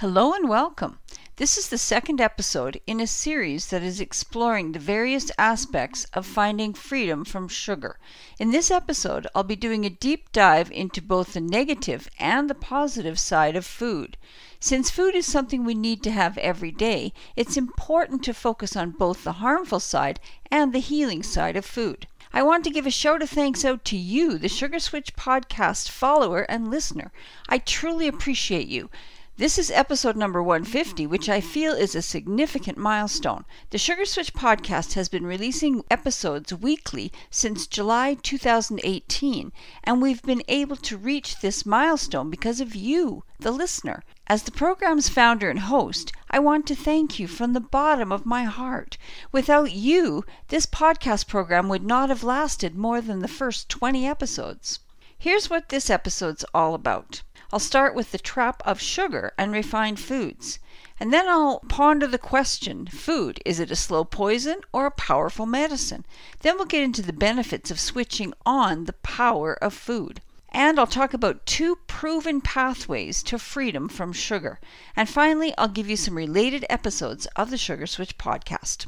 Hello and welcome. This is the second episode in a series that is exploring the various aspects of finding freedom from sugar. In this episode, I'll be doing a deep dive into both the negative and the positive side of food. Since food is something we need to have every day, it's important to focus on both the harmful side and the healing side of food. I want to give a shout of thanks out to you, the Sugar Switch podcast follower and listener. I truly appreciate you. This is episode number 150, which I mm-hmm. feel is a significant milestone. The Sugar Switch podcast has been releasing episodes weekly since July 2018, and we've been able to reach this milestone because of you, the listener. As the program's founder and host, I want to thank you from the bottom of my heart. Without you, this podcast program would not have lasted more than the first 20 episodes. Here's what this episode's all about. I'll start with the trap of sugar and refined foods. And then I'll ponder the question food, is it a slow poison or a powerful medicine? Then we'll get into the benefits of switching on the power of food. And I'll talk about two proven pathways to freedom from sugar. And finally, I'll give you some related episodes of the Sugar Switch podcast.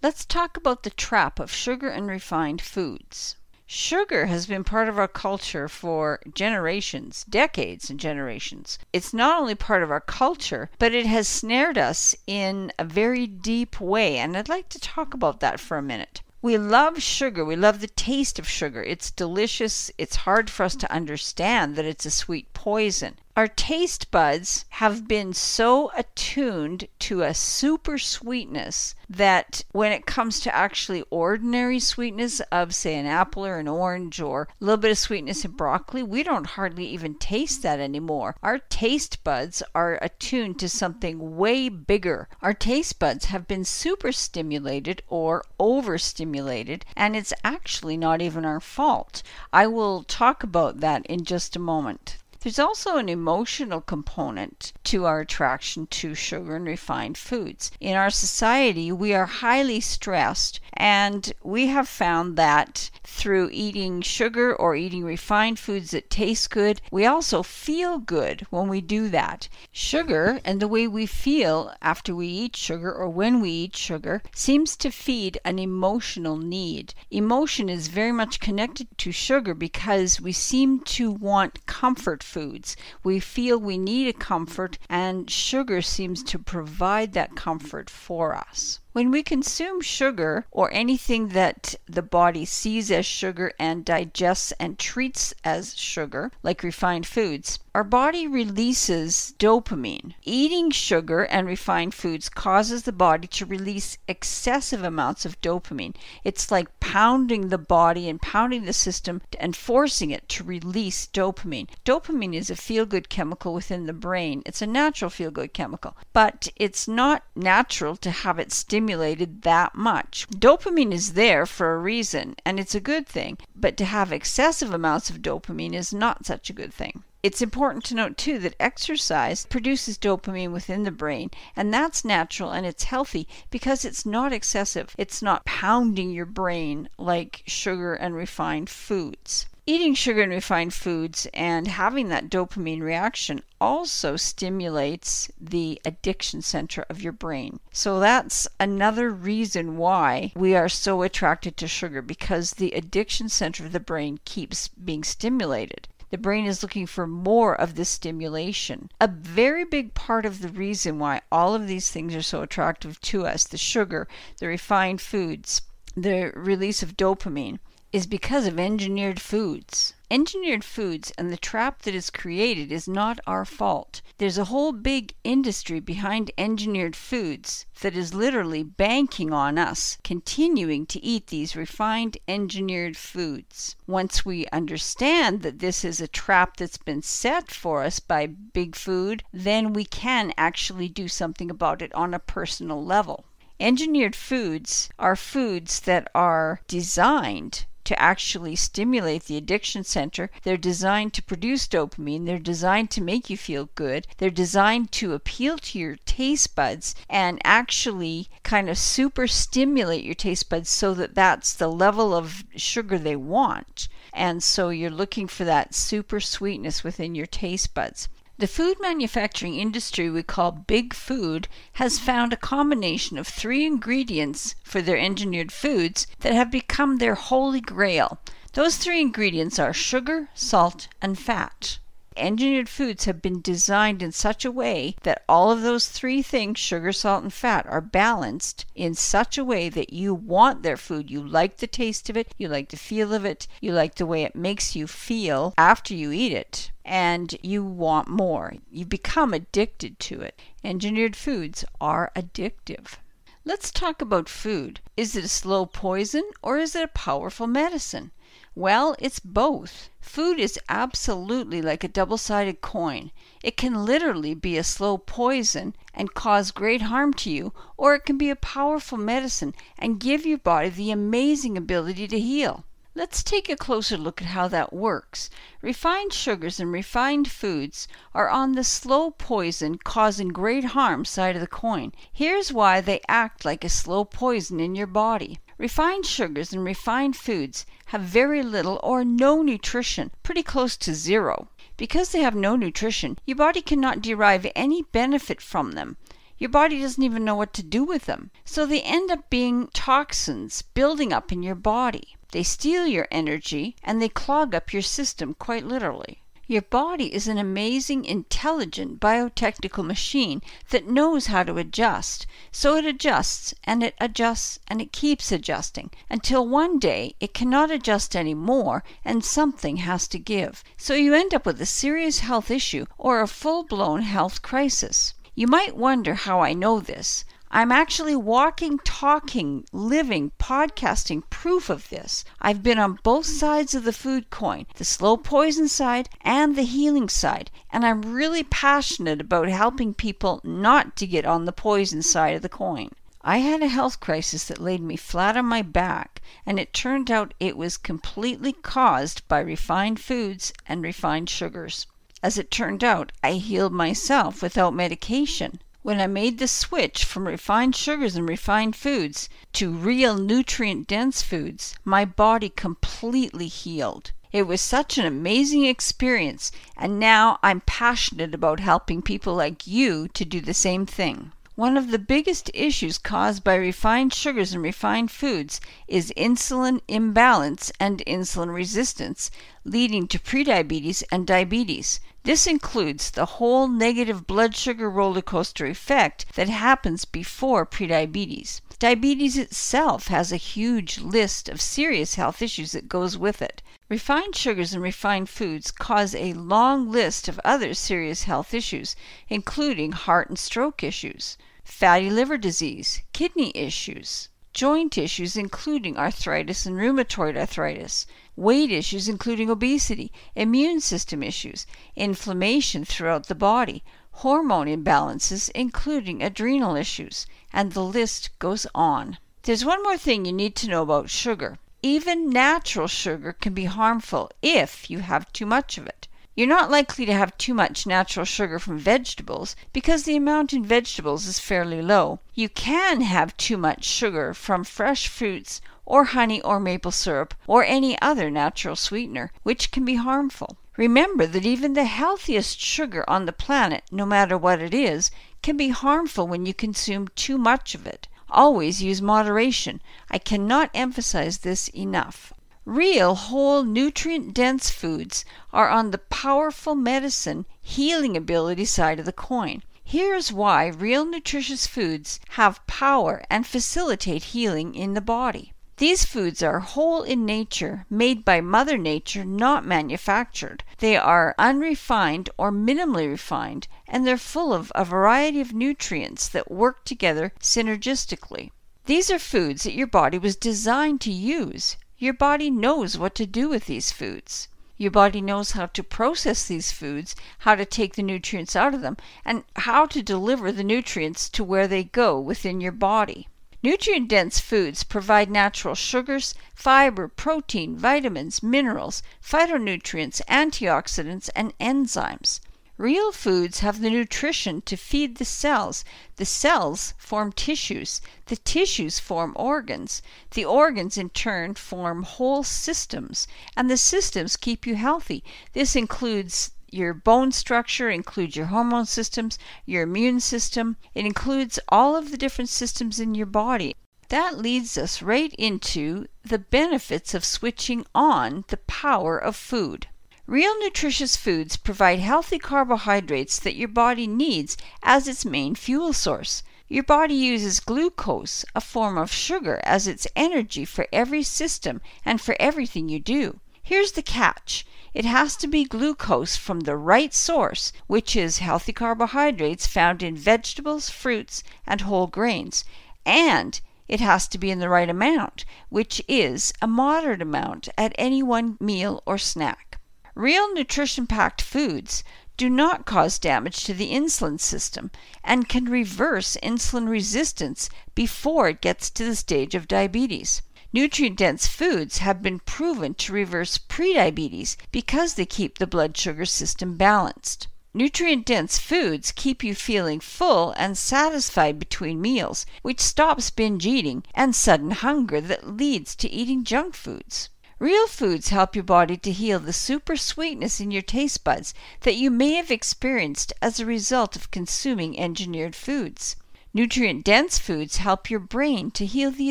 Let's talk about the trap of sugar and refined foods. Sugar has been part of our culture for generations, decades and generations. It's not only part of our culture, but it has snared us in a very deep way, and I'd like to talk about that for a minute. We love sugar. We love the taste of sugar. It's delicious. It's hard for us to understand that it's a sweet poison. Our taste buds have been so attuned to a super sweetness that when it comes to actually ordinary sweetness of, say, an apple or an orange or a little bit of sweetness in broccoli, we don't hardly even taste that anymore. Our taste buds are attuned to something way bigger. Our taste buds have been super stimulated or overstimulated, and it's actually not even our fault. I will talk about that in just a moment. There's also an emotional component to our attraction to sugar and refined foods. In our society, we are highly stressed, and we have found that through eating sugar or eating refined foods that taste good, we also feel good when we do that. Sugar and the way we feel after we eat sugar or when we eat sugar seems to feed an emotional need. Emotion is very much connected to sugar because we seem to want comfort foods. We feel we need a comfort, and sugar seems to provide that comfort for us. When we consume sugar or anything that the body sees as sugar and digests and treats as sugar, like refined foods, our body releases dopamine. Eating sugar and refined foods causes the body to release excessive amounts of dopamine. It's like pounding the body and pounding the system and forcing it to release dopamine. Dopamine is a feel good chemical within the brain. It's a natural feel good chemical, but it's not natural to have it stimulated that much. Dopamine is there for a reason and it's a good thing, but to have excessive amounts of dopamine is not such a good thing. It's important to note too that exercise produces dopamine within the brain, and that's natural and it's healthy because it's not excessive. It's not pounding your brain like sugar and refined foods. Eating sugar and refined foods and having that dopamine reaction also stimulates the addiction center of your brain. So that's another reason why we are so attracted to sugar because the addiction center of the brain keeps being stimulated. The brain is looking for more of this stimulation. A very big part of the reason why all of these things are so attractive to us the sugar, the refined foods, the release of dopamine is because of engineered foods. Engineered foods and the trap that is created is not our fault. There's a whole big industry behind engineered foods that is literally banking on us continuing to eat these refined engineered foods. Once we understand that this is a trap that's been set for us by big food, then we can actually do something about it on a personal level. Engineered foods are foods that are designed to actually stimulate the addiction center. They're designed to produce dopamine. They're designed to make you feel good. They're designed to appeal to your taste buds and actually kind of super stimulate your taste buds so that that's the level of sugar they want. And so you're looking for that super sweetness within your taste buds. The food manufacturing industry we call Big Food has found a combination of three ingredients for their engineered foods that have become their holy grail. Those three ingredients are sugar, salt, and fat. Engineered foods have been designed in such a way that all of those three things, sugar, salt, and fat, are balanced in such a way that you want their food. You like the taste of it, you like the feel of it, you like the way it makes you feel after you eat it, and you want more. You become addicted to it. Engineered foods are addictive. Let's talk about food. Is it a slow poison or is it a powerful medicine? Well, it's both. Food is absolutely like a double sided coin. It can literally be a slow poison and cause great harm to you, or it can be a powerful medicine and give your body the amazing ability to heal. Let's take a closer look at how that works. Refined sugars and refined foods are on the slow poison causing great harm side of the coin. Here's why they act like a slow poison in your body. Refined sugars and refined foods have very little or no nutrition, pretty close to zero. Because they have no nutrition, your body cannot derive any benefit from them. Your body doesn't even know what to do with them. So they end up being toxins building up in your body. They steal your energy and they clog up your system quite literally. Your body is an amazing, intelligent biotechnical machine that knows how to adjust. So it adjusts and it adjusts and it keeps adjusting until one day it cannot adjust anymore and something has to give. So you end up with a serious health issue or a full blown health crisis. You might wonder how I know this. I'm actually walking, talking, living, podcasting proof of this. I've been on both sides of the food coin the slow poison side and the healing side, and I'm really passionate about helping people not to get on the poison side of the coin. I had a health crisis that laid me flat on my back, and it turned out it was completely caused by refined foods and refined sugars. As it turned out, I healed myself without medication. When I made the switch from refined sugars and refined foods to real nutrient dense foods, my body completely healed. It was such an amazing experience, and now I'm passionate about helping people like you to do the same thing. One of the biggest issues caused by refined sugars and refined foods is insulin imbalance and insulin resistance, leading to prediabetes and diabetes. This includes the whole negative blood sugar roller coaster effect that happens before prediabetes. Diabetes itself has a huge list of serious health issues that goes with it. Refined sugars and refined foods cause a long list of other serious health issues, including heart and stroke issues, fatty liver disease, kidney issues, joint issues including arthritis and rheumatoid arthritis, weight issues including obesity, immune system issues, inflammation throughout the body, hormone imbalances including adrenal issues, and the list goes on. There's one more thing you need to know about sugar. Even natural sugar can be harmful if you have too much of it. You're not likely to have too much natural sugar from vegetables because the amount in vegetables is fairly low. You can have too much sugar from fresh fruits or honey or maple syrup or any other natural sweetener, which can be harmful. Remember that even the healthiest sugar on the planet, no matter what it is, can be harmful when you consume too much of it. Always use moderation. I cannot emphasize this enough. Real, whole, nutrient dense foods are on the powerful medicine, healing ability side of the coin. Here's why real nutritious foods have power and facilitate healing in the body. These foods are whole in nature, made by Mother Nature, not manufactured. They are unrefined or minimally refined, and they're full of a variety of nutrients that work together synergistically. These are foods that your body was designed to use. Your body knows what to do with these foods. Your body knows how to process these foods, how to take the nutrients out of them, and how to deliver the nutrients to where they go within your body. Nutrient dense foods provide natural sugars, fiber, protein, vitamins, minerals, phytonutrients, antioxidants, and enzymes. Real foods have the nutrition to feed the cells. The cells form tissues. The tissues form organs. The organs, in turn, form whole systems. And the systems keep you healthy. This includes your bone structure, includes your hormone systems, your immune system. It includes all of the different systems in your body. That leads us right into the benefits of switching on the power of food. Real nutritious foods provide healthy carbohydrates that your body needs as its main fuel source. Your body uses glucose, a form of sugar, as its energy for every system and for everything you do. Here's the catch it has to be glucose from the right source, which is healthy carbohydrates found in vegetables, fruits, and whole grains. And it has to be in the right amount, which is a moderate amount at any one meal or snack. Real nutrition packed foods do not cause damage to the insulin system and can reverse insulin resistance before it gets to the stage of diabetes. Nutrient dense foods have been proven to reverse prediabetes because they keep the blood sugar system balanced. Nutrient dense foods keep you feeling full and satisfied between meals, which stops binge eating and sudden hunger that leads to eating junk foods. Real foods help your body to heal the super sweetness in your taste buds that you may have experienced as a result of consuming engineered foods. Nutrient dense foods help your brain to heal the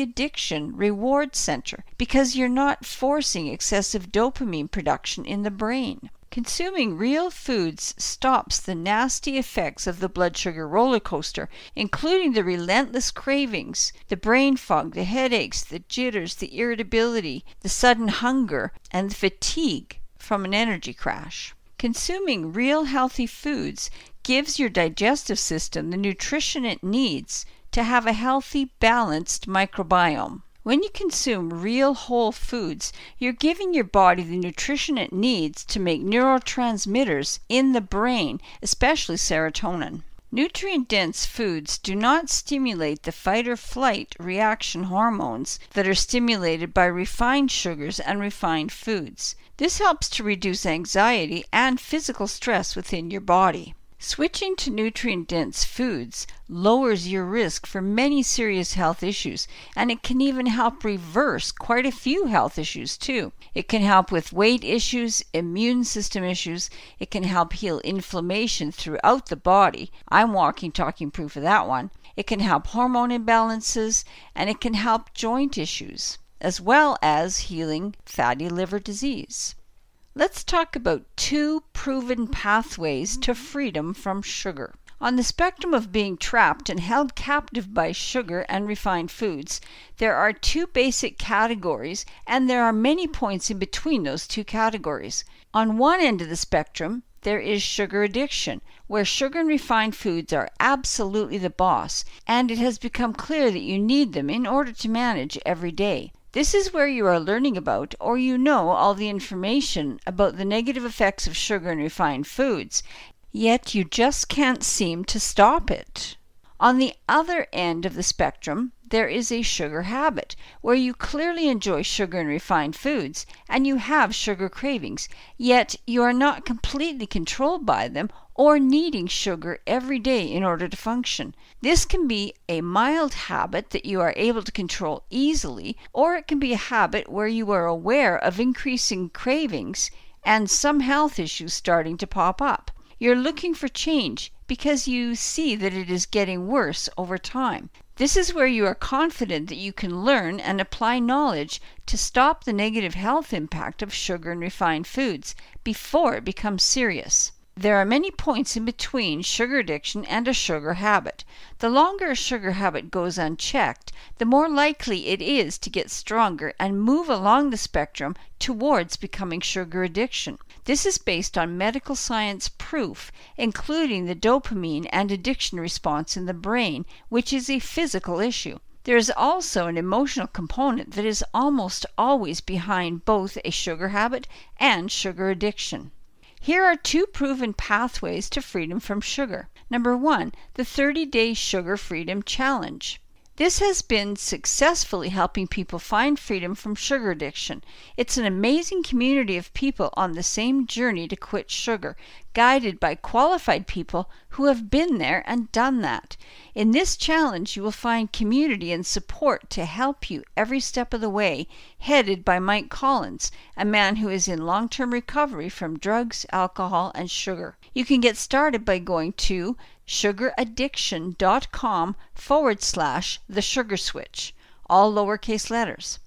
addiction reward center because you're not forcing excessive dopamine production in the brain. Consuming real foods stops the nasty effects of the blood sugar roller coaster, including the relentless cravings, the brain fog, the headaches, the jitters, the irritability, the sudden hunger, and the fatigue from an energy crash. Consuming real healthy foods gives your digestive system the nutrition it needs to have a healthy, balanced microbiome. When you consume real whole foods, you're giving your body the nutrition it needs to make neurotransmitters in the brain, especially serotonin. Nutrient dense foods do not stimulate the fight or flight reaction hormones that are stimulated by refined sugars and refined foods. This helps to reduce anxiety and physical stress within your body. Switching to nutrient dense foods lowers your risk for many serious health issues, and it can even help reverse quite a few health issues too. It can help with weight issues, immune system issues, it can help heal inflammation throughout the body. I'm walking, talking proof of that one. It can help hormone imbalances, and it can help joint issues, as well as healing fatty liver disease. Let's talk about two proven pathways to freedom from sugar. On the spectrum of being trapped and held captive by sugar and refined foods, there are two basic categories, and there are many points in between those two categories. On one end of the spectrum, there is sugar addiction, where sugar and refined foods are absolutely the boss, and it has become clear that you need them in order to manage every day. This is where you are learning about, or you know all the information about the negative effects of sugar and refined foods, yet you just can't seem to stop it. On the other end of the spectrum, there is a sugar habit, where you clearly enjoy sugar and refined foods, and you have sugar cravings, yet you are not completely controlled by them or needing sugar every day in order to function. This can be a mild habit that you are able to control easily, or it can be a habit where you are aware of increasing cravings and some health issues starting to pop up. You're looking for change because you see that it is getting worse over time. This is where you are confident that you can learn and apply knowledge to stop the negative health impact of sugar and refined foods before it becomes serious. There are many points in between sugar addiction and a sugar habit. The longer a sugar habit goes unchecked, the more likely it is to get stronger and move along the spectrum towards becoming sugar addiction. This is based on medical science proof, including the dopamine and addiction response in the brain, which is a physical issue. There is also an emotional component that is almost always behind both a sugar habit and sugar addiction. Here are two proven pathways to freedom from sugar. Number one, the 30 Day Sugar Freedom Challenge. This has been successfully helping people find freedom from sugar addiction. It's an amazing community of people on the same journey to quit sugar, guided by qualified people who have been there and done that. In this challenge, you will find community and support to help you every step of the way, headed by Mike Collins, a man who is in long term recovery from drugs, alcohol, and sugar. You can get started by going to sugaraddiction.com forward slash the sugar switch, all lowercase letters.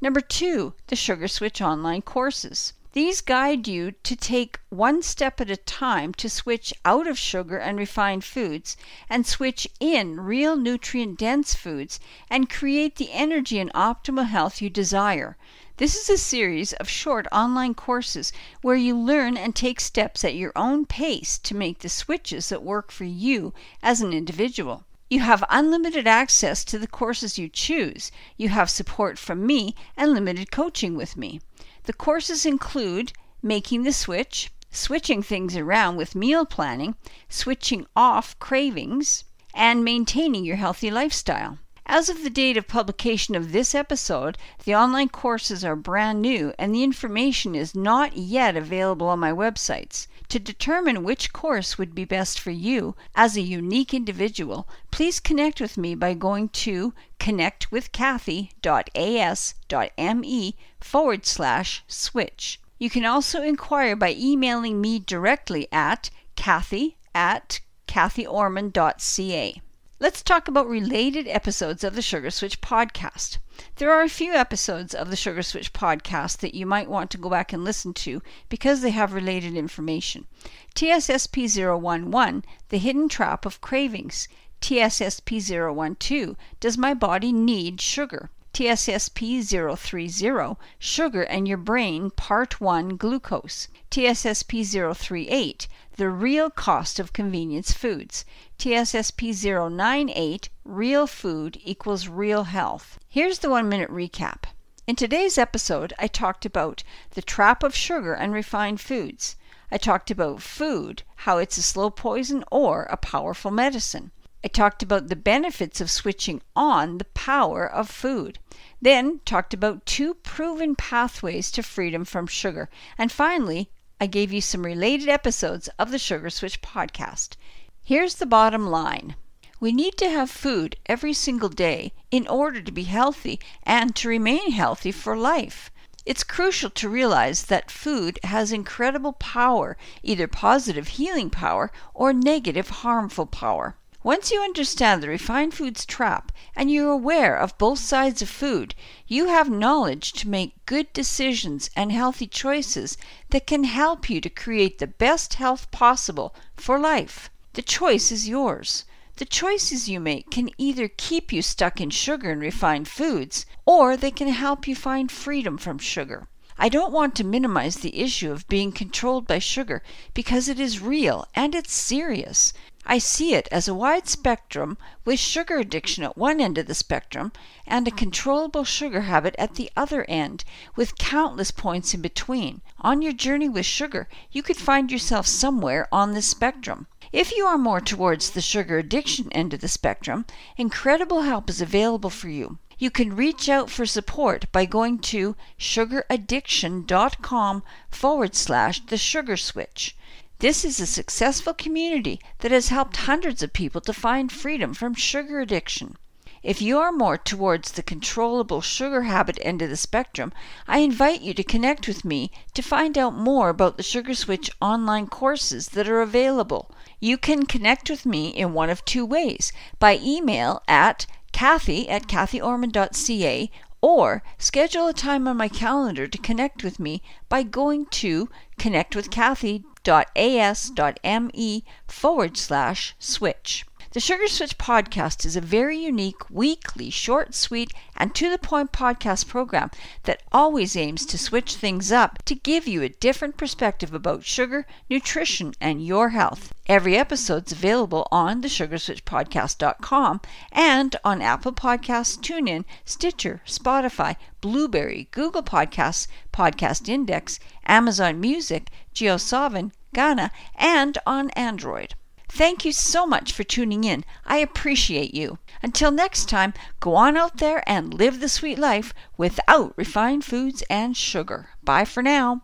Number two, the Sugar Switch online courses. These guide you to take one step at a time to switch out of sugar and refined foods and switch in real nutrient dense foods and create the energy and optimal health you desire. This is a series of short online courses where you learn and take steps at your own pace to make the switches that work for you as an individual. You have unlimited access to the courses you choose. You have support from me and limited coaching with me. The courses include making the switch, switching things around with meal planning, switching off cravings, and maintaining your healthy lifestyle. As of the date of publication of this episode, the online courses are brand new and the information is not yet available on my websites. To determine which course would be best for you as a unique individual, please connect with me by going to connectwithkathy.as.me forward slash switch. You can also inquire by emailing me directly at kathy at kathyorman.ca. Let's talk about related episodes of the Sugar Switch podcast. There are a few episodes of the Sugar Switch podcast that you might want to go back and listen to because they have related information. TSSP 011, The Hidden Trap of Cravings. TSSP 012, Does My Body Need Sugar? TSSP 030, Sugar and Your Brain, Part 1 Glucose. TSSP 038, The Real Cost of Convenience Foods. TSSP 098, Real Food equals Real Health. Here's the one minute recap. In today's episode, I talked about the trap of sugar and refined foods. I talked about food, how it's a slow poison or a powerful medicine. I talked about the benefits of switching on the power of food. Then talked about two proven pathways to freedom from sugar. And finally, I gave you some related episodes of the Sugar Switch podcast. Here's the bottom line. We need to have food every single day in order to be healthy and to remain healthy for life. It's crucial to realize that food has incredible power, either positive healing power or negative harmful power. Once you understand the refined foods trap and you're aware of both sides of food, you have knowledge to make good decisions and healthy choices that can help you to create the best health possible for life. The choice is yours. The choices you make can either keep you stuck in sugar and refined foods, or they can help you find freedom from sugar. I don't want to minimize the issue of being controlled by sugar because it is real and it's serious. I see it as a wide spectrum with sugar addiction at one end of the spectrum and a controllable sugar habit at the other end, with countless points in between. On your journey with sugar, you could find yourself somewhere on this spectrum. If you are more towards the sugar addiction end of the spectrum, incredible help is available for you. You can reach out for support by going to sugaraddiction.com forward slash the sugar switch. This is a successful community that has helped hundreds of people to find freedom from sugar addiction. If you are more towards the controllable sugar habit end of the spectrum, I invite you to connect with me to find out more about the Sugar Switch online courses that are available. You can connect with me in one of two ways by email at kathy at kathyorman.ca or schedule a time on my calendar to connect with me by going to connectwithkathy.com bit.as.me forward slash switch. The Sugar Switch podcast is a very unique, weekly, short, sweet, and to the point podcast program that always aims to switch things up to give you a different perspective about sugar, nutrition, and your health. Every episode is available on the sugarswitchpodcast.com and on Apple Podcasts, TuneIn, Stitcher, Spotify, Blubrry, Google Podcasts, Podcast Index, Amazon Music, JioSaavn, Gaana, and on Android. Thank you so much for tuning in. I appreciate you. Until next time, go on out there and live the sweet life without refined foods and sugar. Bye for now.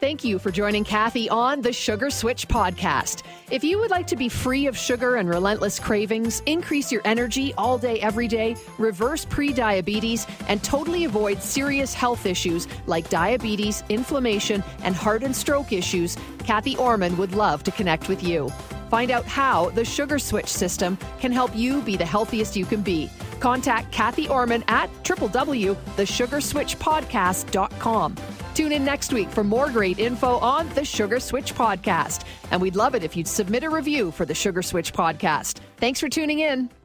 Thank you for joining Cathy on the Sugar Switch podcast. If you would like to be free of sugar and relentless cravings, increase your energy all day, every day, reverse pre-diabetes, and totally avoid serious health issues like diabetes, inflammation, and heart and stroke issues, Cathy Ormon would love to connect with you. Find out how the Sugar Switch system can help you be the healthiest you can be. Contact Cathy Ormon at www.thesugarswitchpodcast.com. Tune in next week for more great info on the Sugar Switch podcast. And we'd love it if you'd submit a review for the Sugar Switch podcast. Thanks for tuning in.